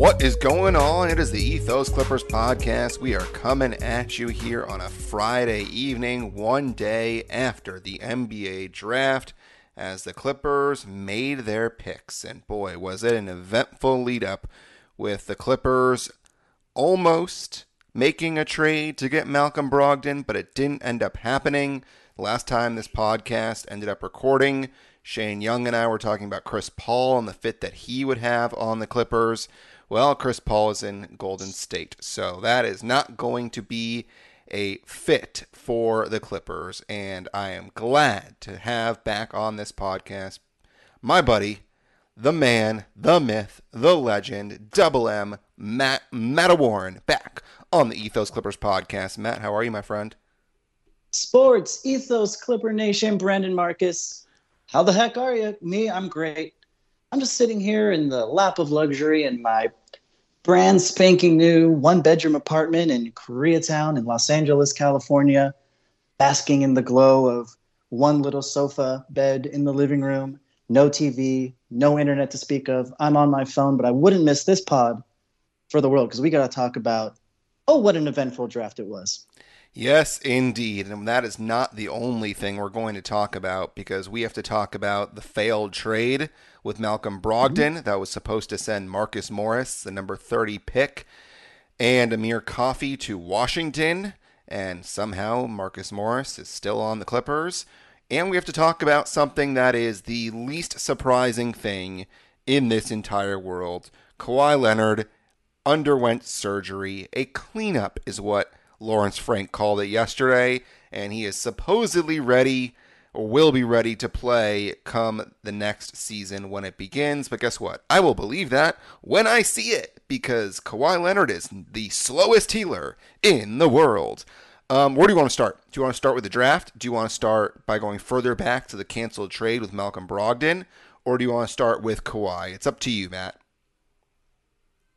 What is going on? It is the Ethos Clippers podcast. We are coming at you here on a Friday evening, one day after the NBA draft, as the Clippers made their picks. And boy, was it an eventful lead up with the Clippers almost making a trade to get Malcolm Brogdon, but it didn't end up happening. Last time this podcast ended up recording, Shane Young and I were talking about Chris Paul and the fit that he would have on the Clippers. Well, Chris Paul is in Golden State, so that is not going to be a fit for the Clippers. And I am glad to have back on this podcast my buddy, the man, the myth, the legend, Double M, Matt Matt Warren, back on the Ethos Clippers podcast. Matt, how are you, my friend? Sports Ethos Clipper Nation, Brandon Marcus. How the heck are you? Me, I'm great. I'm just sitting here in the lap of luxury in my brand spanking new one bedroom apartment in Koreatown in Los Angeles, California, basking in the glow of one little sofa bed in the living room, no TV, no internet to speak of. I'm on my phone, but I wouldn't miss this pod for the world because we got to talk about, oh, what an eventful draft it was. Yes, indeed. And that is not the only thing we're going to talk about because we have to talk about the failed trade with Malcolm Brogdon mm-hmm. that was supposed to send Marcus Morris, the number 30 pick, and Amir Coffey to Washington. And somehow Marcus Morris is still on the Clippers. And we have to talk about something that is the least surprising thing in this entire world. Kawhi Leonard underwent surgery. A cleanup is what Lawrence Frank called it yesterday, and he is supposedly ready or will be ready to play come the next season when it begins. But guess what? I will believe that when I see it because Kawhi Leonard is the slowest healer in the world. Um, where do you want to start? Do you want to start with the draft? Do you want to start by going further back to the canceled trade with Malcolm Brogdon? Or do you want to start with Kawhi? It's up to you, Matt.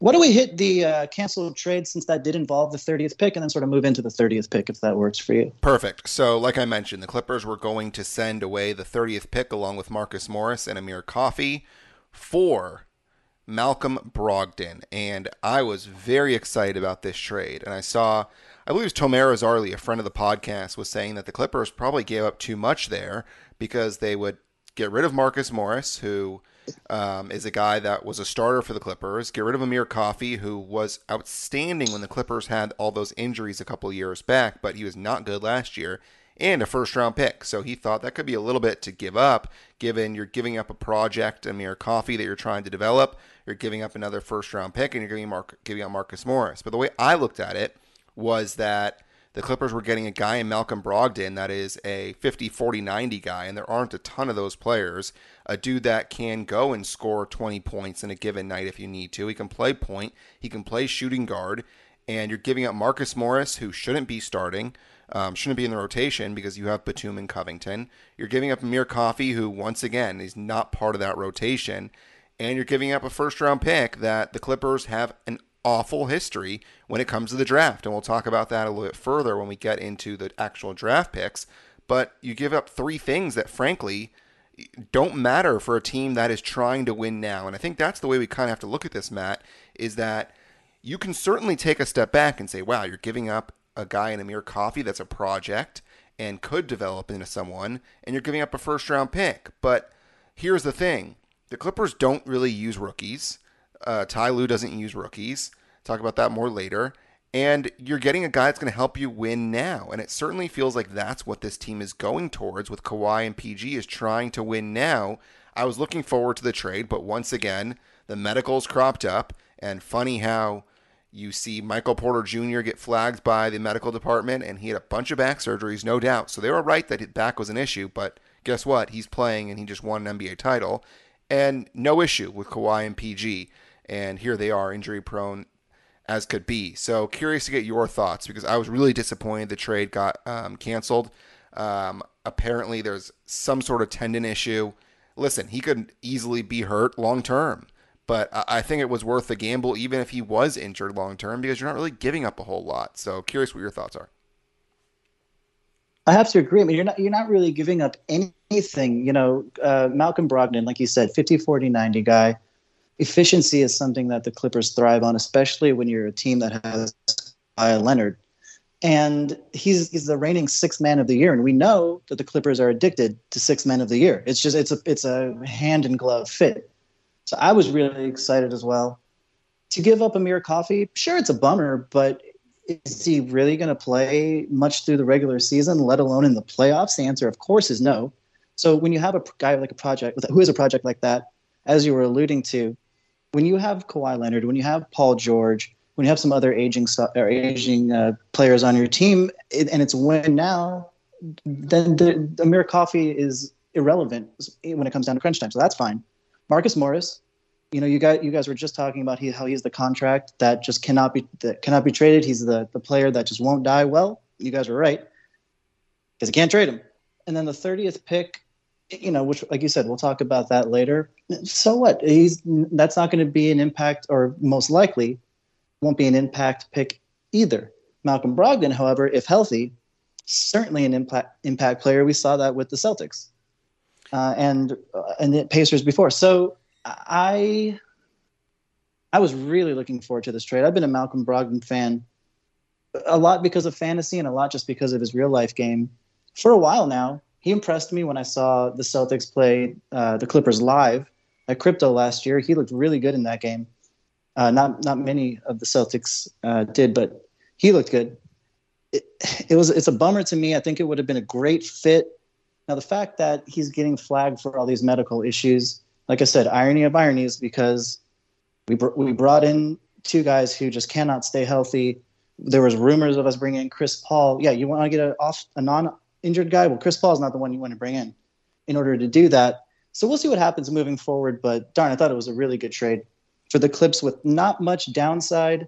What do we hit the uh, canceled trade since that did involve the 30th pick and then sort of move into the 30th pick if that works for you? Perfect. So, like I mentioned, the Clippers were going to send away the 30th pick along with Marcus Morris and Amir Coffey for Malcolm Brogdon. And I was very excited about this trade. And I saw, I believe it was Tomer Azarli, a friend of the podcast, was saying that the Clippers probably gave up too much there because they would get rid of Marcus Morris, who um, is a guy that was a starter for the Clippers. Get rid of Amir Coffey, who was outstanding when the Clippers had all those injuries a couple years back, but he was not good last year, and a first round pick. So he thought that could be a little bit to give up, given you're giving up a project, Amir Coffey, that you're trying to develop. You're giving up another first round pick, and you're giving, Mark, giving up Marcus Morris. But the way I looked at it was that the Clippers were getting a guy in Malcolm Brogdon that is a 50 40 90 guy, and there aren't a ton of those players. A dude that can go and score 20 points in a given night if you need to. He can play point, he can play shooting guard, and you're giving up Marcus Morris, who shouldn't be starting, um, shouldn't be in the rotation because you have Batum and Covington. You're giving up Amir Coffey, who, once again, is not part of that rotation. And you're giving up a first round pick that the Clippers have an awful history when it comes to the draft. And we'll talk about that a little bit further when we get into the actual draft picks. But you give up three things that, frankly, don't matter for a team that is trying to win now. And I think that's the way we kind of have to look at this, Matt, is that you can certainly take a step back and say, wow, you're giving up a guy in Amir Coffey that's a project and could develop into someone, and you're giving up a first round pick. But here's the thing the Clippers don't really use rookies. Uh, Ty Lue doesn't use rookies. Talk about that more later. And you're getting a guy that's going to help you win now. And it certainly feels like that's what this team is going towards with Kawhi and PG is trying to win now. I was looking forward to the trade, but once again, the medicals cropped up. And funny how you see Michael Porter Jr. get flagged by the medical department, and he had a bunch of back surgeries, no doubt. So they were right that his back was an issue, but guess what? He's playing and he just won an NBA title. And no issue with Kawhi and PG and here they are injury prone as could be. So curious to get your thoughts because I was really disappointed the trade got um, canceled. Um, apparently, there's some sort of tendon issue. Listen, he could easily be hurt long term, but I think it was worth the gamble, even if he was injured long term, because you're not really giving up a whole lot. So curious what your thoughts are. I have to agree. I mean, you're not you're not really giving up anything. You know, uh, Malcolm Brogdon, like you said, 50, 40, 90 guy efficiency is something that the Clippers thrive on, especially when you're a team that has Kawhi Leonard. And he's he's the reigning sixth man of the year, and we know that the Clippers are addicted to six men of the year. It's just it's a it's a hand and glove fit. So I was really excited as well. To give up Amir Coffey, sure, it's a bummer, but is he really going to play much through the regular season, let alone in the playoffs? The answer, of course, is no. So when you have a guy like a project who has a project like that, as you were alluding to, when you have Kawhi Leonard, when you have Paul George, when you have some other aging or aging uh, players on your team, and it's win now, then the, the Amir Coffey is irrelevant when it comes down to crunch time. So that's fine. Marcus Morris, you know, you guys, you guys were just talking about he, how he's the contract that just cannot be that cannot be traded. He's the the player that just won't die. Well, you guys were right because you can't trade him. And then the thirtieth pick, you know, which like you said, we'll talk about that later. So what? He's that's not going to be an impact, or most likely, won't be an impact pick either. Malcolm Brogdon, however, if healthy, certainly an impact impact player. We saw that with the Celtics uh, and uh, and the Pacers before. So I I was really looking forward to this trade. I've been a Malcolm Brogdon fan a lot because of fantasy and a lot just because of his real life game for a while now. He impressed me when I saw the Celtics play uh, the Clippers live at Crypto last year. He looked really good in that game. Uh, not not many of the Celtics uh, did, but he looked good. It, it was it's a bummer to me. I think it would have been a great fit. Now the fact that he's getting flagged for all these medical issues, like I said, irony of ironies, because we br- we brought in two guys who just cannot stay healthy. There was rumors of us bringing in Chris Paul. Yeah, you want to get a off a non-injured guy? Well, Chris Paul is not the one you want to bring in. In order to do that, so we'll see what happens moving forward. But darn, I thought it was a really good trade for the Clips with not much downside,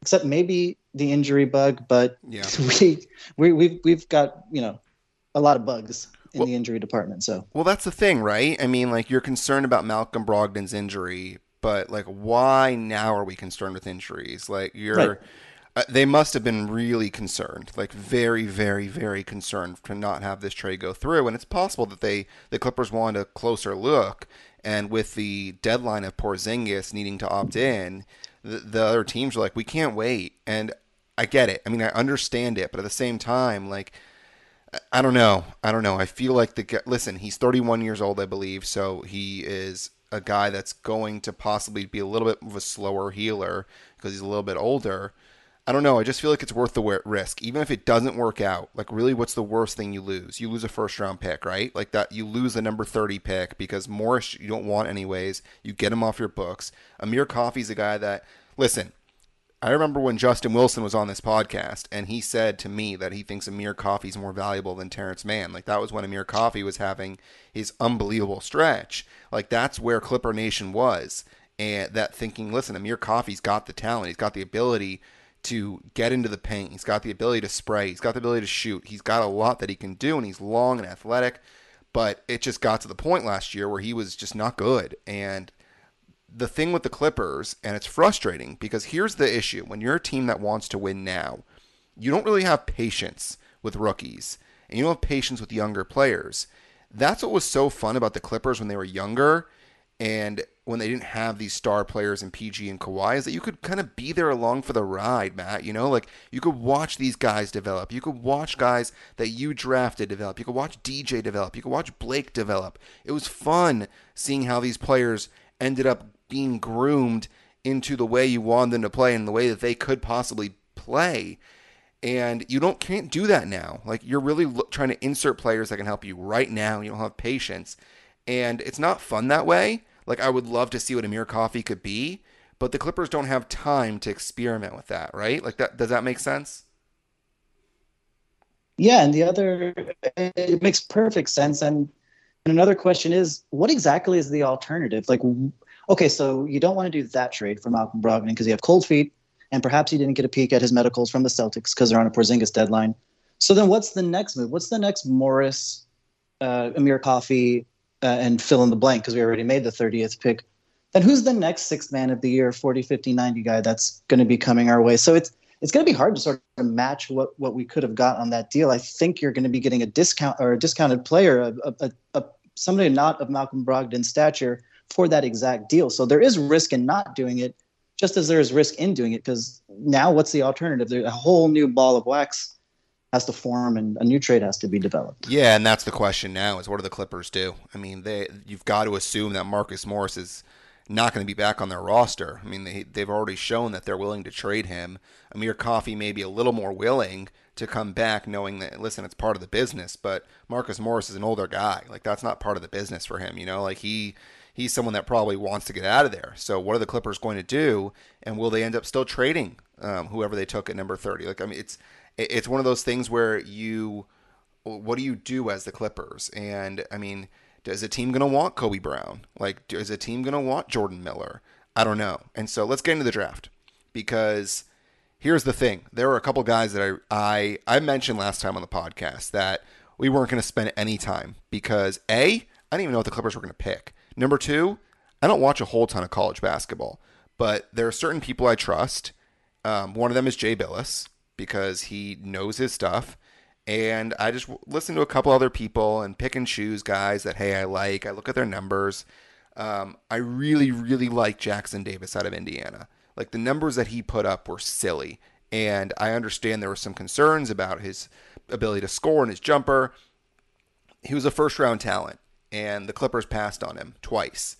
except maybe the injury bug. But yeah. we, we we've we've got you know a lot of bugs in well, the injury department. So well, that's the thing, right? I mean, like you're concerned about Malcolm Brogdon's injury, but like, why now are we concerned with injuries? Like you're. Right. Uh, they must have been really concerned, like very, very, very concerned to not have this trade go through. And it's possible that they, the Clippers, wanted a closer look, and with the deadline of Porzingis needing to opt in, the, the other teams are like, we can't wait. And I get it. I mean, I understand it, but at the same time, like I don't know. I don't know. I feel like the listen. He's 31 years old, I believe, so he is a guy that's going to possibly be a little bit of a slower healer because he's a little bit older. I don't know. I just feel like it's worth the risk, even if it doesn't work out. Like, really, what's the worst thing you lose? You lose a first round pick, right? Like that, you lose the number 30 pick because Morris you don't want anyways. You get him off your books. Amir Coffey's a guy that, listen, I remember when Justin Wilson was on this podcast and he said to me that he thinks Amir Coffey's more valuable than Terance Mann. Like that was when Amir Coffey was having his unbelievable stretch. Like that's where Clipper Nation was. And that thinking, listen, Amir Coffey's got the talent. He's got the ability to get into the paint. He's got the ability to spray. He's got the ability to shoot. He's got a lot that he can do and he's long and athletic. But it just got to the point last year where he was just not good. And the thing with the Clippers, and it's frustrating because here's the issue when you're a team that wants to win now, you don't really have patience with rookies and you don't have patience with younger players. That's what was so fun about the Clippers when they were younger and when they didn't have these star players in PG and Kawhi is that you could kind of be there along for the ride, Matt. You know, like you could watch these guys develop. You could watch guys that you drafted develop. You could watch DJ develop. You could watch Blake develop. It was fun seeing how these players ended up being groomed into the way you want them to play and the way that they could possibly play. And you don't can't do that now. Like you're really look, trying to insert players that can help you right now. You don't have patience, and it's not fun that way. Like I would love to see what Amir Coffey could be, but the Clippers don't have time to experiment with that, right? Like that. Does that make sense? Yeah, and the other, it makes perfect sense. And, and another question is, what exactly is the alternative? Like, okay, so you don't want to do that trade for Malcolm Brogdon because you have cold feet, and perhaps you didn't get a peek at his medicals from the Celtics because they're on a Porzingis deadline. So then, what's the next move? What's the next Morris, uh, Amir Coffey, uh, and fill in the blank because we already made the 30th pick? Then who's the next sixth man of the year, 40, 50, 90 guy that's going to be coming our way? So it's it's going to be hard to sort of match what what we could have got on that deal. I think you're going to be getting a discount or a discounted player, a, a, a somebody not of Malcolm Brogdon's stature for that exact deal. So there is risk in not doing it, just as there is risk in doing it. Because now, what's the alternative? There's a whole new ball of wax has to form and a new trade has to be developed. Yeah, and that's the question now: is what do the Clippers do? I mean, they you've got to assume that Marcus Morris is not going to be back on their roster. I mean, they they've already shown that they're willing to trade him. Amir Coffey may be a little more willing to come back, knowing that listen, it's part of the business. But Marcus Morris is an older guy; like that's not part of the business for him. You know, like he he's someone that probably wants to get out of there. So what are the Clippers going to do? And will they end up still trading um, whoever they took at number thirty? Like I mean, it's it's one of those things where you what do you do as the Clippers? And I mean, is a team going to want Kobe Brown? Like, is a team going to want Jordan Miller? I don't know. And so let's get into the draft because here's the thing: there are a couple guys that I I, I mentioned last time on the podcast that we weren't going to spend any time because a I didn't even know what the Clippers were going to pick. Number two, I don't watch a whole ton of college basketball, but there are certain people I trust. Um, one of them is Jay Bilas because he knows his stuff. And I just listen to a couple other people and pick and choose guys that, hey, I like. I look at their numbers. Um, I really, really like Jackson Davis out of Indiana. Like the numbers that he put up were silly. And I understand there were some concerns about his ability to score and his jumper. He was a first round talent, and the Clippers passed on him twice.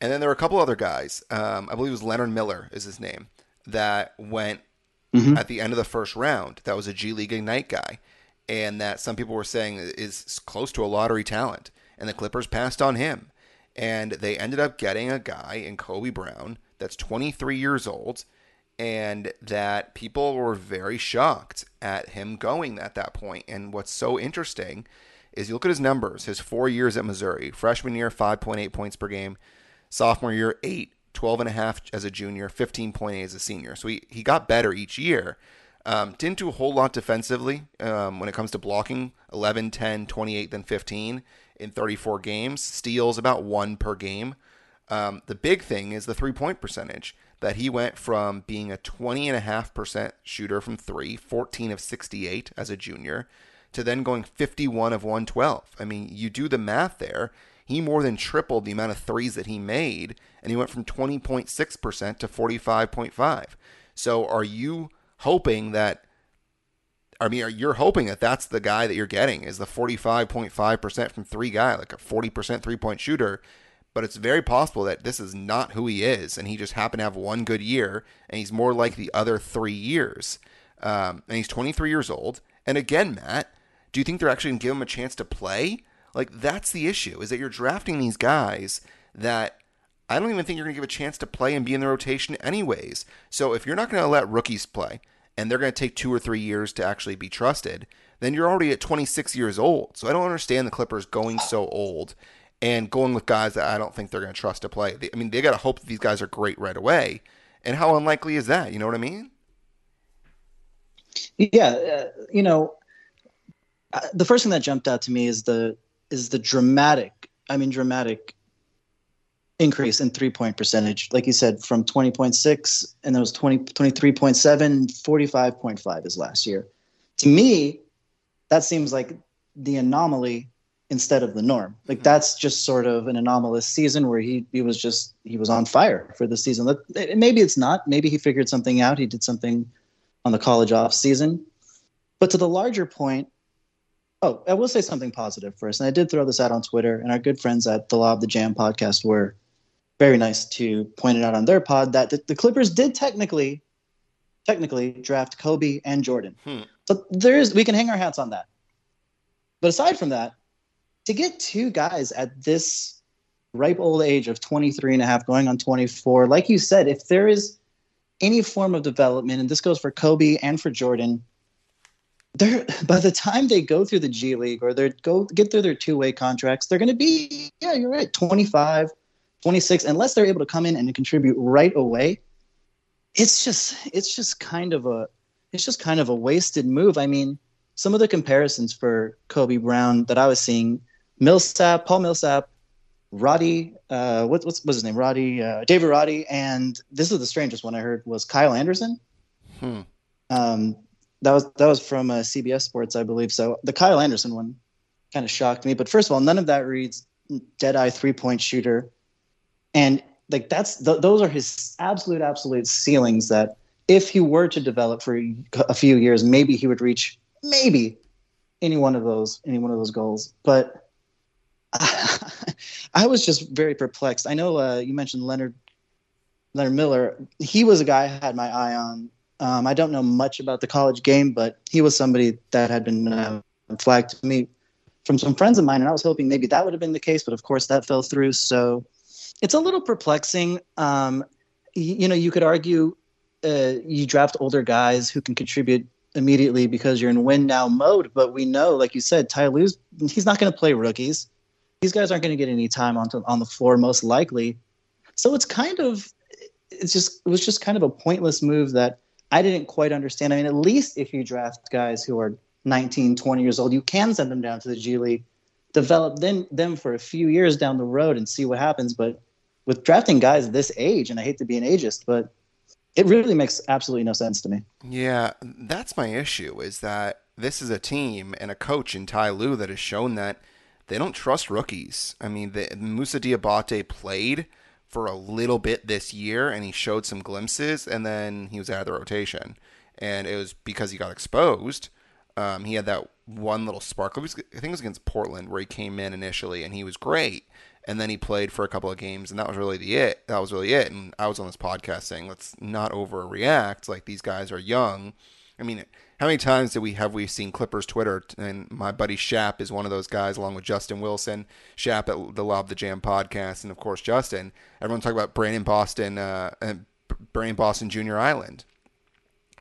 And then there were a couple other guys. Um, I believe it was Leonard Miller is his name that went mm-hmm. at the end of the first round. That was a G League Ignite guy, and that some people were saying is close to a lottery talent. And the Clippers passed on him, and they ended up getting a guy in Kobe Brown that's 23 years old, and that people were very shocked at him going at that point. And what's so interesting is you look at his numbers. His four years at Missouri, freshman year 5.8 points per game, sophomore year 8 12 and a half as a junior, 15.8 as a senior. So he, he got better each year. Um, didn't do a whole lot defensively um, when it comes to blocking 11, 10, 28, then 15 in 34 games. Steals about one per game. Um, the big thing is the three point percentage that he went from being a 20.5% shooter from three, 14 of 68 as a junior, to then going 51 of 112. I mean, you do the math there he more than tripled the amount of threes that he made, and he went from 20.6% to 45.5. So are you hoping that? I mean, you're hoping that that's the guy that you're getting is the 45.5% from three guy, like a 40% three point shooter. But it's very possible that this is not who he is, and he just happened to have one good year, and he's more like the other three years. Um, and he's 23 years old. And again, Matt, do you think they're actually going to give him a chance to play? Like that's the issue is that you're drafting these guys that I don't even think you're going to give a chance to play and be in the rotation anyways. So if you're not going to let rookies play and they're going to take 2 or 3 years to actually be trusted, then you're already at 26 years old. So I don't understand the Clippers going so old and going with guys that I don't think they're going to trust to play. I mean, they got to hope that these guys are great right away. And how unlikely is that? You know what I mean? Yeah, uh, you know, uh, the first thing that jumped out to me is the is the dramatic, I mean, dramatic increase in three point percentage. Like you said, from 20.6 and that was 20, 23.7, 45.5 is last year. To me, that seems like the anomaly instead of the norm. Like mm-hmm. that's just sort of an anomalous season where he he was just he was on fire for the season. Maybe it's not. Maybe he figured something out. He did something on the college off season. But to the larger point, Oh, I will say something positive first. And I did throw this out on Twitter, and our good friends at the Law of the Jam podcast were very nice to point it out on their pod that the, the Clippers did technically, technically draft Kobe and Jordan. Hmm. So there is we can hang our hats on that. But aside from that, to get two guys at this ripe old age of 23 and a half going on 24, like you said, if there is any form of development, and this goes for Kobe and for Jordan, they're by the time they go through the G League or they go get through their two way contracts, they're going to be yeah, you're right, 25, 26 unless they're able to come in and contribute right away. It's just it's just kind of a it's just kind of a wasted move. I mean, some of the comparisons for Kobe Brown that I was seeing, Millsap, Paul Millsap, Roddy, uh, what, what's, what's his name? Roddy, uh, David Roddy, and this is the strangest one I heard was Kyle Anderson. Hmm. Um, that was that was from uh, CBS Sports, I believe. So the Kyle Anderson one kind of shocked me. But first of all, none of that reads dead eye three point shooter. and like that's th- those are his absolute absolute ceilings that if he were to develop for a few years, maybe he would reach maybe any one of those any one of those goals. But I, was just very perplexed. I know uh, you mentioned Leonard Leonard Miller. He was a guy I had my eye on. Um, I don't know much about the college game, but he was somebody that had been uh, flagged to me from some friends of mine, and I was hoping maybe that would have been the case, but of course that fell through. So it's a little perplexing. Um, you, you know, you could argue uh, you draft older guys who can contribute immediately because you're in win now mode. But we know, like you said, Ty Lue's he's not going to play rookies. These guys aren't going to get any time on on the floor most likely. So it's kind of it's just it was just kind of a pointless move that I didn't quite understand. I mean, at least if you draft guys who are 19, 20 years old, you can send them down to the G League, develop them them for a few years down the road and see what happens. But with drafting guys this age, and I hate to be an ageist, but it really makes absolutely no sense to me. Yeah, that's my issue is that this is a team and a coach in Ty Lue that has shown that they don't trust rookies. I mean, the, Moussa Diabate played for a little bit this year and he showed some glimpses and then he was out of the rotation. And it was because he got exposed. Um, he had that one little spark. I think it was against Portland where he came in initially and he was great and then he played for a couple of games, and that was really the it. That was really it. And I was on this podcast saying, let's not overreact. Like these guys are young. I mean, how many times did we have we seen Clippers Twitter? And my buddy Shap is one of those guys, along with Justin Wilson, Shap at the Lob the Jam podcast, and of course Justin. Everyone talk about Brandon Boston, uh, and Brandon Boston Junior Island.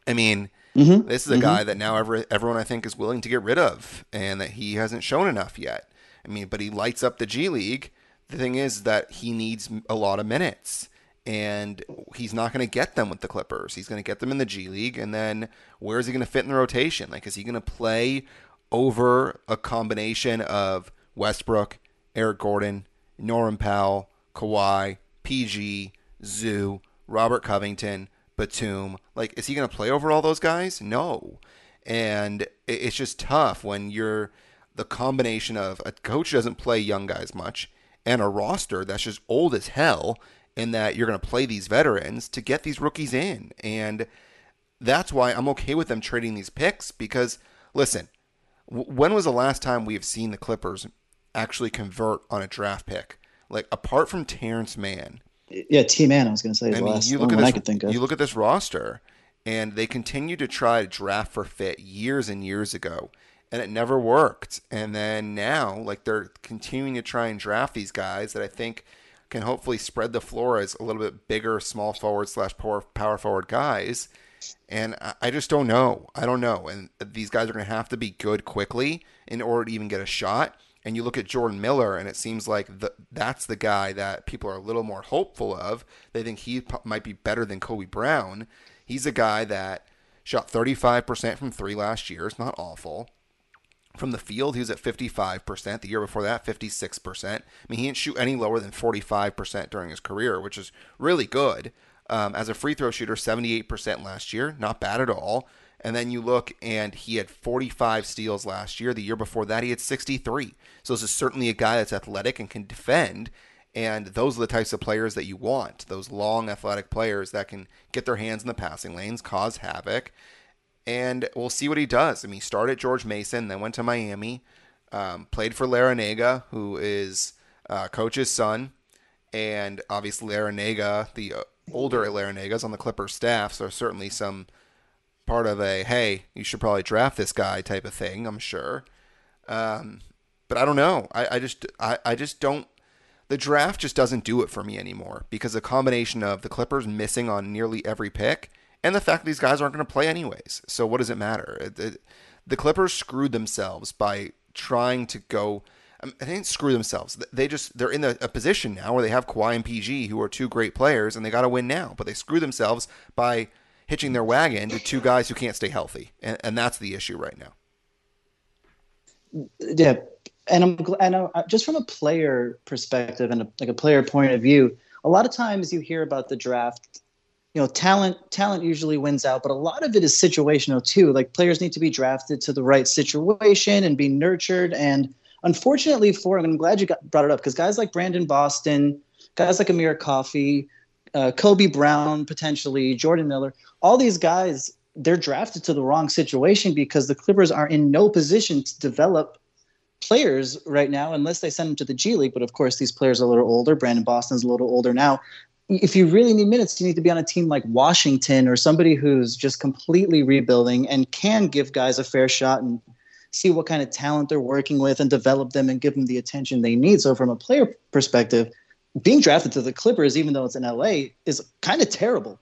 I mean. Mm-hmm. This is a mm-hmm. guy that now every, everyone I think is willing to get rid of, and that he hasn't shown enough yet. I mean, but he lights up the G League, the thing is that he needs a lot of minutes and he's not going to get them with the Clippers. He's going to get them in the G League, and then where is he going to fit in the rotation? Like, is he going to play over a combination of Westbrook, Eric Gordon, Norman Powell, Kawhi, PG, Zoo, Robert Covington, Batum? Like, is he going to play over all those guys? No. And it's just tough when you're the combination of a coach doesn't play young guys much and a roster that's just old as hell in that you're going to play these veterans to get these rookies in. And that's why I'm okay with them trading these picks because, listen, w- when was the last time we have seen the Clippers actually convert on a draft pick? Like, apart from Terance Mann. Yeah, T Man, I was going to say. I mean, you look at this, I could think of. You look at this roster, and they continue to try to draft for fit years and years ago and it never worked. And then now, like they're continuing to try and draft these guys that I think can hopefully spread the floor as a little bit bigger, small forward slash power power forward guys. And I just don't know. I don't know. And these guys are going to have to be good quickly in order to even get a shot. And you look at Jordan Miller, and it seems like the, that's the guy that people are a little more hopeful of. They think he might be better than Kobe Brown. He's a guy that shot 35% from three last year. It's not awful. From the field, he was at 55%. The year before that, 56%. I mean, he didn't shoot any lower than 45% during his career, which is really good. Um, as a free throw shooter, 78% last year. Not bad at all. And then you look, and he had 45 steals last year. The year before that, he had 63. So this is certainly a guy that's athletic and can defend. And those are the types of players that you want. Those long, athletic players that can get their hands in the passing lanes, cause havoc, and we'll see what he does. I mean, he started George Mason, then went to Miami, um, played for Larrañaga, who is uh, coach's son, and obviously Larrañaga, the uh, older Larrañaga, is on the Clippers staff, so certainly some part of a hey, you should probably draft this guy type of thing. I'm sure, um, but I don't know. I, I just I, I just don't. The draft just doesn't do it for me anymore because the combination of the Clippers missing on nearly every pick and the fact that these guys aren't going to play anyways. So what does it matter? It, it, the Clippers screwed themselves by trying to go. They didn't screw themselves. They just they're in a, a position now where they have Kawhi and PG, who are two great players, and they got to win now. But they screw themselves by hitching their wagon to two guys who can't stay healthy, and, and that's the issue right now. Yeah, and I'm and I'm, just from a player perspective and a, like a player point of view, a lot of times you hear about the draft you know talent talent usually wins out but a lot of it is situational too like players need to be drafted to the right situation and be nurtured and unfortunately for i'm glad you got, brought it up because guys like brandon boston guys like Amir Coffey, uh, Kobe Brown, potentially Jordan Miller, all these guys, they're drafted to the wrong situation because the Clippers are in no position to develop players right now unless they send them to the G League. But of course, these players are a little older. Brandon Boston's a little older now. If you really need minutes, you need to be on a team like Washington or somebody who's just completely rebuilding and can give guys a fair shot and see what kind of talent they're working with and develop them and give them the attention they need. So, from a player perspective, being drafted to the Clippers, even though it's in LA, is kind of terrible,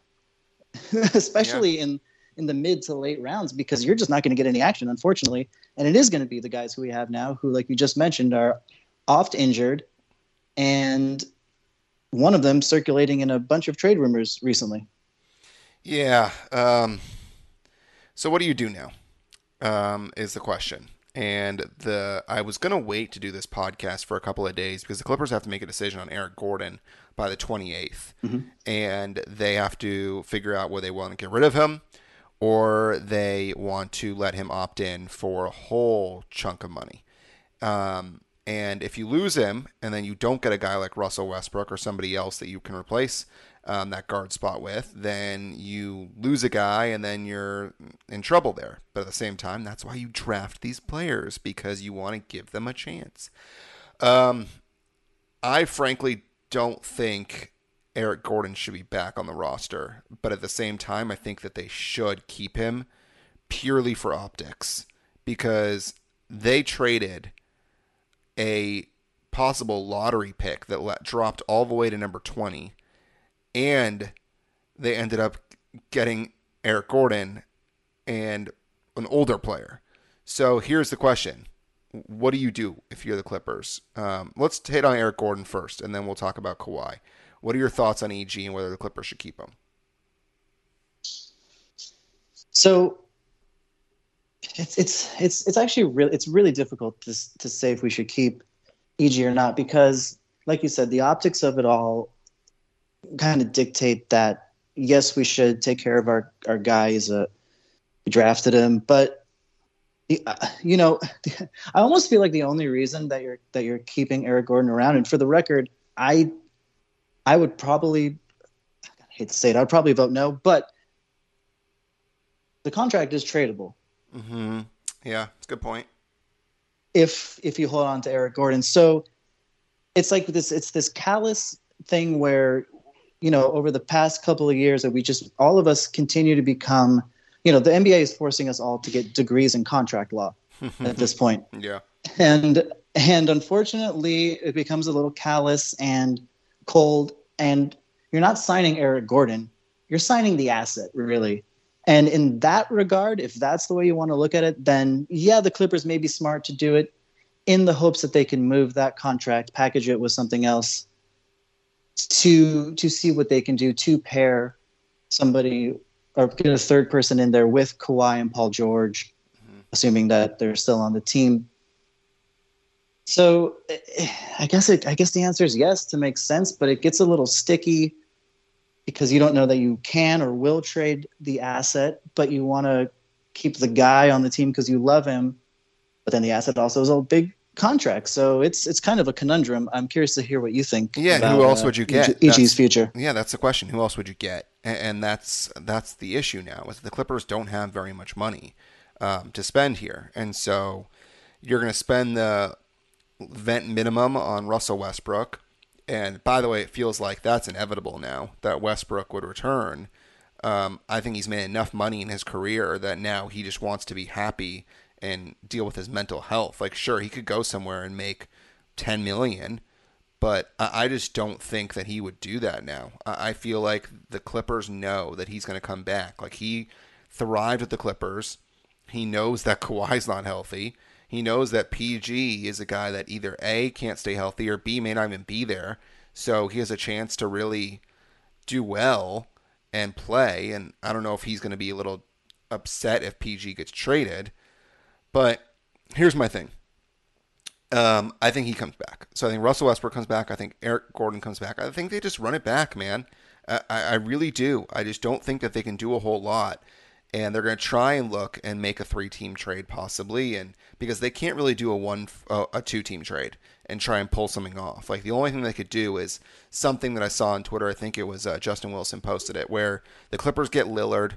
especially yeah. in in the mid to late rounds because you're just not going to get any action, unfortunately. And it is going to be the guys who we have now, who, like you just mentioned, are oft injured, and one of them circulating in a bunch of trade rumors recently. Yeah. Um, so what do you do now? Um, is the question. And the I was gonna wait to do this podcast for a couple of days because the Clippers have to make a decision on Eric Gordon by the 28th, mm-hmm. and they have to figure out whether they want to get rid of him or they want to let him opt in for a whole chunk of money. Um, and if you lose him and then you don't get a guy like Russell Westbrook or somebody else that you can replace um, that guard spot with, then you lose a guy and then you're in trouble there. But at the same time, that's why you draft these players because you want to give them a chance. Um, I frankly don't think Eric Gordon should be back on the roster, but at the same time, I think that they should keep him purely for optics because they traded a possible lottery pick that dropped all the way to number 20 and they ended up getting Eric Gordon and an older player. So here's the question: What do you do if you're the Clippers? Um, let's hit on Eric Gordon first, and then we'll talk about Kawhi. What are your thoughts on EG and whether the Clippers should keep him? So it's it's it's it's actually really it's really difficult to to say if we should keep EG or not because, like you said, the optics of it all kind of dictate that yes, we should take care of our our guys. Uh, we drafted him, but uh, you know, I almost feel like the only reason that you're that you're keeping Eric Gordon around, and for the record, I I would probably I hate to say it, I'd probably vote no, but the contract is tradable. Mm-hmm. Yeah, it's a good point. If if you hold on to Eric Gordon, so it's like this. It's this callous thing where you know, over the past couple of years that we just all of us continue to become, you know, the NBA is forcing us all to get degrees in contract law at this point. Yeah. And and unfortunately, it becomes a little callous and cold. And you're not signing Eric Gordon; you're signing the asset, really. And in that regard, if that's the way you want to look at it, then yeah, the Clippers may be smart to do it in the hopes that they can move that contract, package it with something else, to to see what they can do to pair somebody or get a third person in there with Kawhi and Paul George, mm-hmm. assuming that they're still on the team. So I guess it, I guess the answer is yes to make sense, but it gets a little sticky because you don't know that you can or will trade the asset, but you want to keep the guy on the team because you love him. But then the asset also is a big contract. So it's it's kind of a conundrum. I'm curious to hear what you think. Yeah, about, who else uh, would you get? EG's future. Yeah, that's the question. Who else would you get? And, and that's that's the issue now. Is the Clippers don't have very much money um, to spend here, and so you're going to spend the vet minimum on Russell Westbrook. And by the way, it feels like that's inevitable now that Westbrook would return. Um, I think he's made enough money in his career that now he just wants to be happy and deal with his mental health. Like, sure, he could go somewhere and make 10 million, but I just don't think that he would do that now. I feel like the Clippers know that he's going to come back. Like, he thrived with the Clippers. He knows that Kawhi's not healthy. He knows that PG is a guy that either A, can't stay healthy, or B, may not even be there. So he has a chance to really do well and play. And I don't know if he's going to be a little upset if PG gets traded. But here's my thing. Um, I think he comes back. So I think Russell Westbrook comes back. I think Eric Gordon comes back. I think they just run it back, man. I, I really do. I just don't think that they can do a whole lot. And they're going to try and look and make a three-team trade possibly, and because they can't really do a one uh, a two-team trade and try and pull something off. Like the only thing they could do is something that I saw on Twitter. I think it was uh, Justin Wilson posted it, where the Clippers get Lillard,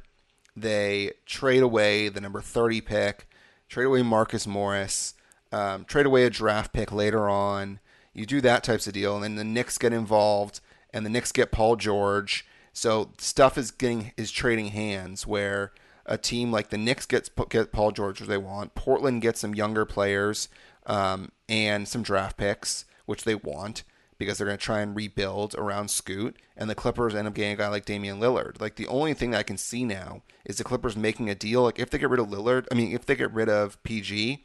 they trade away the number 30 pick, trade away Marcus Morris, um, trade away a draft pick later on. You do that types of deal, and then the Knicks get involved, and the Knicks get Paul George. So stuff is getting is trading hands where a team like the Knicks gets get Paul George as they want. Portland gets some younger players um, and some draft picks, which they want because they're going to try and rebuild around Scoot. And the Clippers end up getting a guy like Damian Lillard. Like the only thing that I can see now is the Clippers making a deal. Like if they get rid of Lillard, I mean, if they get rid of PG,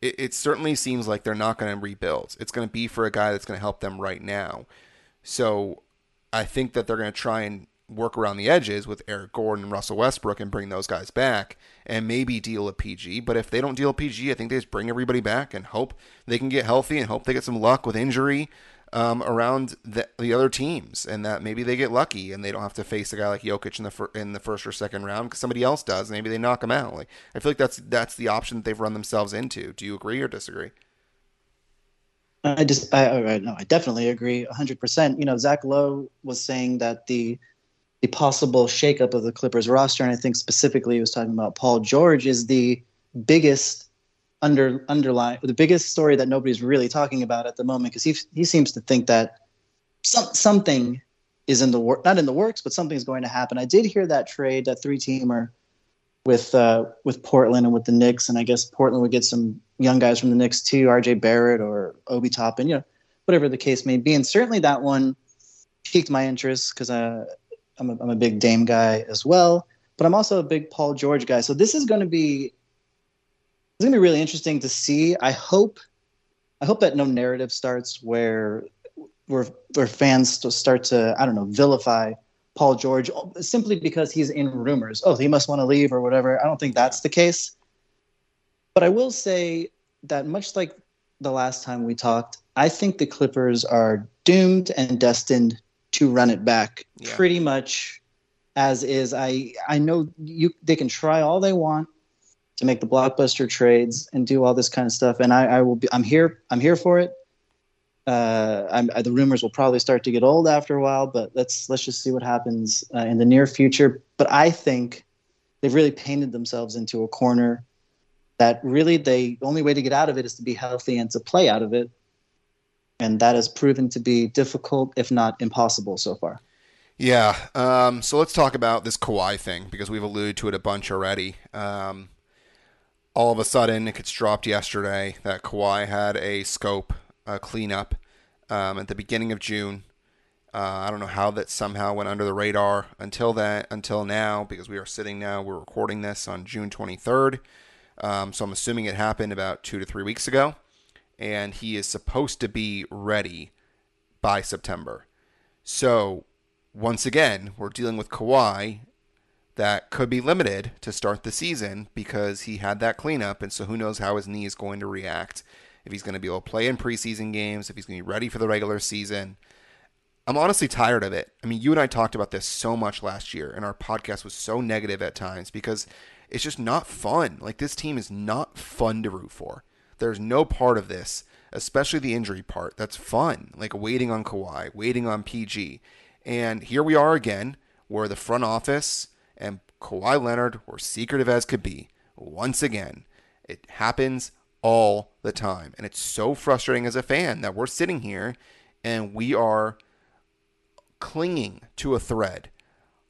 it, it certainly seems like they're not going to rebuild. It's going to be for a guy that's going to help them right now. So I think that they're going to try and work around the edges with Eric Gordon and Russell Westbrook and bring those guys back and maybe deal a PG. But if they don't deal a PG, I think they just bring everybody back and hope they can get healthy and hope they get some luck with injury um, around the, the other teams and that maybe they get lucky and they don't have to face a guy like Jokic in the fir- in the first or second round because somebody else does. Maybe they knock him out. Like I feel like that's that's the option that they've run themselves into. Do you agree or disagree? I just, I, I, no, I definitely agree 100%. You know, Zach Lowe was saying that the the possible shakeup of the Clippers roster, and I think specifically he was talking about Paul George, is the biggest under underline the biggest story that nobody's really talking about at the moment because he he seems to think that some something is in the work not in the works, but something's going to happen. I did hear that trade, that three teamer with uh, with Portland and with the Knicks, and I guess Portland would get some young guys from the Knicks too, R.J. Barrett or Obi Toppin, you know, whatever the case may be. And certainly that one piqued my interest because uh, I'm a, I'm a big Dame guy as well, but I'm also a big Paul George guy. So this is going to be it's going to be really interesting to see. I hope I hope that no narrative starts where where where fans start to I don't know vilify Paul George simply because he's in rumors. Oh, he must want to leave or whatever. I don't think that's the case. But I will say that much like the last time we talked, I think the Clippers are doomed and destined to run it back yeah. pretty much as is. I I know you they can try all they want to make the blockbuster trades and do all this kind of stuff, and I, I will be I'm here I'm here for it. Uh, I'm, I, the rumors will probably start to get old after a while, but let's let's just see what happens uh, in the near future. But I think they've really painted themselves into a corner that really they the only way to get out of it is to be healthy and to play out of it and that has proven to be difficult, if not impossible, so far. Yeah. Um, so let's talk about this Kawhi thing because we've alluded to it a bunch already. Um, all of a sudden, it gets dropped yesterday that Kawhi had a scope a cleanup um, at the beginning of June. Uh, I don't know how that somehow went under the radar until that until now because we are sitting now we're recording this on June 23rd. Um, so I'm assuming it happened about two to three weeks ago and he is supposed to be ready by September. So, once again, we're dealing with Kawhi that could be limited to start the season because he had that cleanup, and so who knows how his knee is going to react. If he's going to be able to play in preseason games, if he's going to be ready for the regular season. I'm honestly tired of it. I mean, you and I talked about this so much last year, and our podcast was so negative at times because it's just not fun. Like, this team is not fun to root for. There's no part of this, especially the injury part, that's fun. Like waiting on Kawhi, waiting on PG. And here we are again, where the front office and Kawhi Leonard were secretive as could be. Once again, it happens all the time. And it's so frustrating as a fan that we're sitting here and we are clinging to a thread,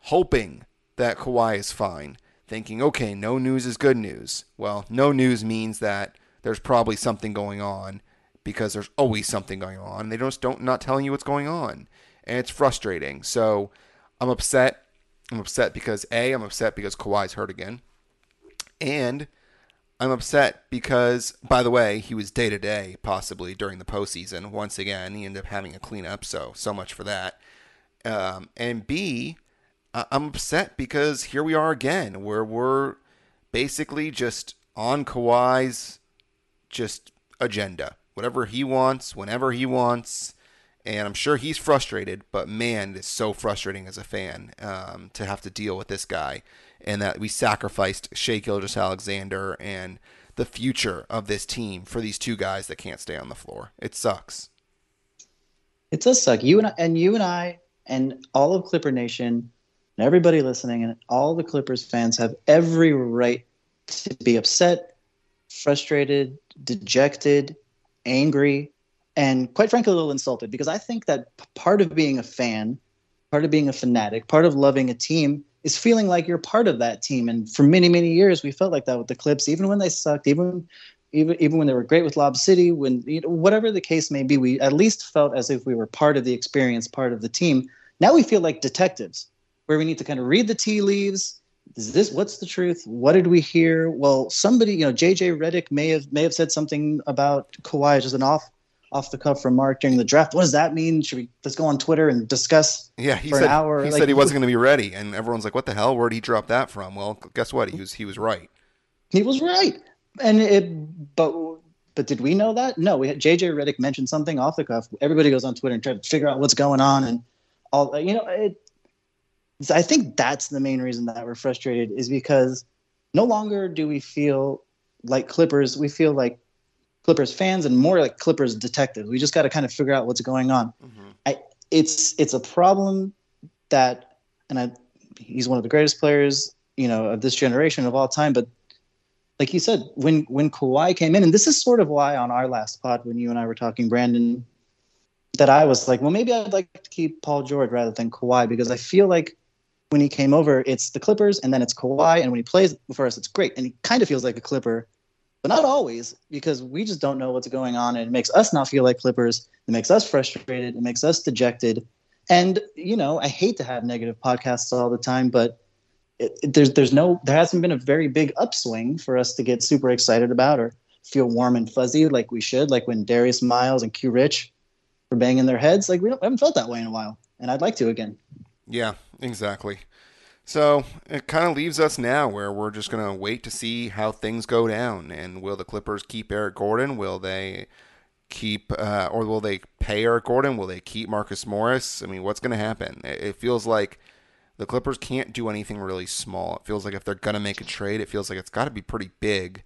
hoping that Kawhi is fine, thinking, okay, no news is good news. Well, no news means that there's probably something going on because there's always something going on. They just don't not telling you what's going on, and it's frustrating. So I'm upset. I'm upset because a I'm upset because Kawhi's hurt again, and I'm upset because by the way he was day to day possibly during the postseason. Once again, he ended up having a cleanup. So so much for that. Um, and B, I'm upset because here we are again, where we're basically just on Kawhi's just agenda. Whatever he wants, whenever he wants. And I'm sure he's frustrated, but man, it's so frustrating as a fan um, to have to deal with this guy and that we sacrificed Shai Gilgeous-Alexander and the future of this team for these two guys that can't stay on the floor. It sucks. It does suck. You and I, and you and I and all of Clipper Nation and everybody listening and all the Clippers fans have every right to be upset, frustrated, dejected, angry, and quite frankly, a little insulted because I think that part of being a fan, part of being a fanatic, part of loving a team is feeling like you're part of that team. And for many, many years, we felt like that with the Clips, even when they sucked, even even even when they were great with Lob City, when you know, whatever the case may be, we at least felt as if we were part of the experience, part of the team. Now we feel like detectives, where we need to kind of read the tea leaves, is this what's the truth? What did we hear? Well, somebody, you know, JJ Redick may have may have said something about Kawhi just an off off the cuff remark during the draft. What does that mean? Should we let's go on Twitter and discuss? Yeah, he for said an hour. he Like, said he wasn't going to be ready, and everyone's like, "What the hell? Where did he drop that from?" Well, guess what? He was he was right. He was right, and it. But but did we know that? No, we had JJ Redick mentioned something off the cuff. Everybody goes on Twitter and try to figure out what's going on, and all you know. It, I think that's the main reason that we're frustrated is because no longer do we feel like Clippers. We feel like Clippers fans and more like Clippers detectives. We just got to kind of figure out what's going on. Mm-hmm. I it's it's a problem that, and I, he's one of the greatest players you know of this generation of all time. But like you said, when when Kawhi came in, and this is sort of why on our last pod when you and I were talking, Brandon, that I was like, well, maybe I'd like to keep Paul George rather than Kawhi because I feel like when he came over, it's the Clippers and then it's Kawhi, and when he plays for us, it's great, and he kind of feels like a Clipper, but not always because we just don't know what's going on, and it makes us not feel like Clippers. It makes us frustrated. It makes us dejected, and you know, I hate to have negative podcasts all the time, but it, it- there's there's no there hasn't been a very big upswing for us to get super excited about or feel warm and fuzzy like we should, like when Darius Miles and Q Rich were banging their heads. Like we, we haven't felt that way in a while, and I'd like to again. Yeah, exactly. So it kind of leaves us now where we're just going to wait to see how things go down. And will the Clippers keep Eric Gordon? Will they keep, uh, or will they pay Eric Gordon? Will they keep Marcus Morris? I mean, what's going to happen? It, feels like the Clippers can't do anything really small. It feels like if they're going to make a trade, it feels like it's got to be pretty big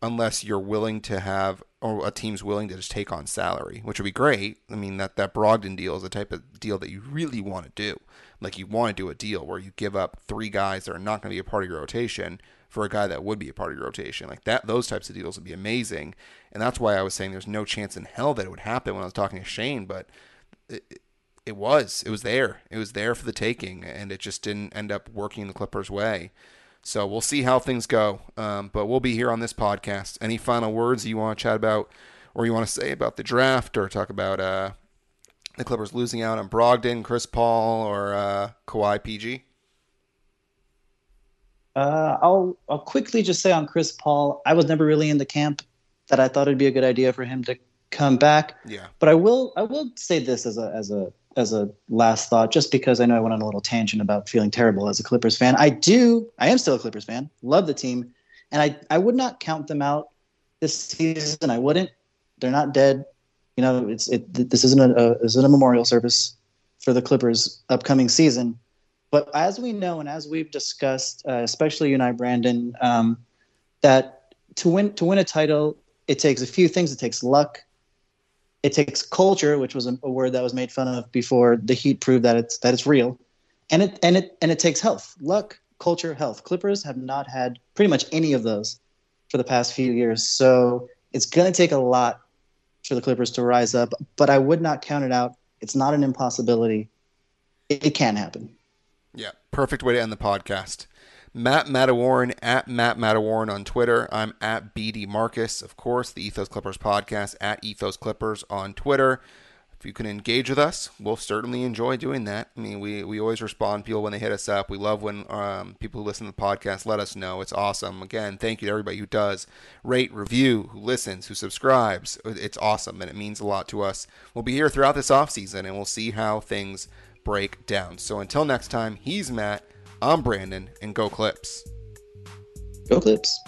unless you're willing to have or a team's willing to just take on salary, which would be great. I mean that that Brogdon deal is the type of deal that you really want to do. Like you want to do a deal where you give up three guys that are not going to be a part of your rotation for a guy that would be a part of your rotation. Like that those types of deals would be amazing. And that's why I was saying there's no chance in hell that it would happen when I was talking to Shane, but it, it was. It was there. It was there for the taking, and it just didn't end up working the Clippers' way. So we'll see how things go. Um, but we'll be here on this podcast. Any final words you want to chat about, or you want to say about the draft, or talk about uh, the Clippers losing out on Brogdon, Chris Paul, or uh, Kawhi PG? Uh, I'll I'll quickly just say on Chris Paul, I was never really in the camp that I thought it'd be a good idea for him to come back. Yeah. But I will I will say this as a as a as a last thought, just because I know I went on a little tangent about feeling terrible as a Clippers fan. I do I am still a Clippers fan, love the team, and I I would not count them out this season. I wouldn't. They're not dead. You know, it's it. This isn't a, a isn't a memorial service for the Clippers upcoming season. But as we know, and as we've discussed, uh, especially you and I, Brandon, um, that to win to win a title, it takes a few things. It takes luck. It takes culture, which was a, a word that was made fun of before the Heat proved that it's that it's real, and it and it and it takes health, luck, culture, health. Clippers have not had pretty much any of those for the past few years, so it's going to take a lot for the Clippers to rise up. But I would not count it out. It's not an impossibility. It, it can happen. Yeah, perfect way to end the podcast. Matt Matawarren at Matt Matawarren on Twitter. I'm at BD Marcus, of course, the Ethos Clippers podcast at Ethos Clippers on Twitter. If you can engage with us, we'll certainly enjoy doing that. I mean, we, we always respond people when they hit us up. We love when um, people who listen to the podcast let us know. It's awesome. Again, thank you to everybody who does rate, review, who listens, who subscribes. It's awesome, and it means a lot to us. We'll be here throughout this off season, and we'll see how things break down. So until next time, he's Matt, I'm Brandon, and go Clips. Go Clips.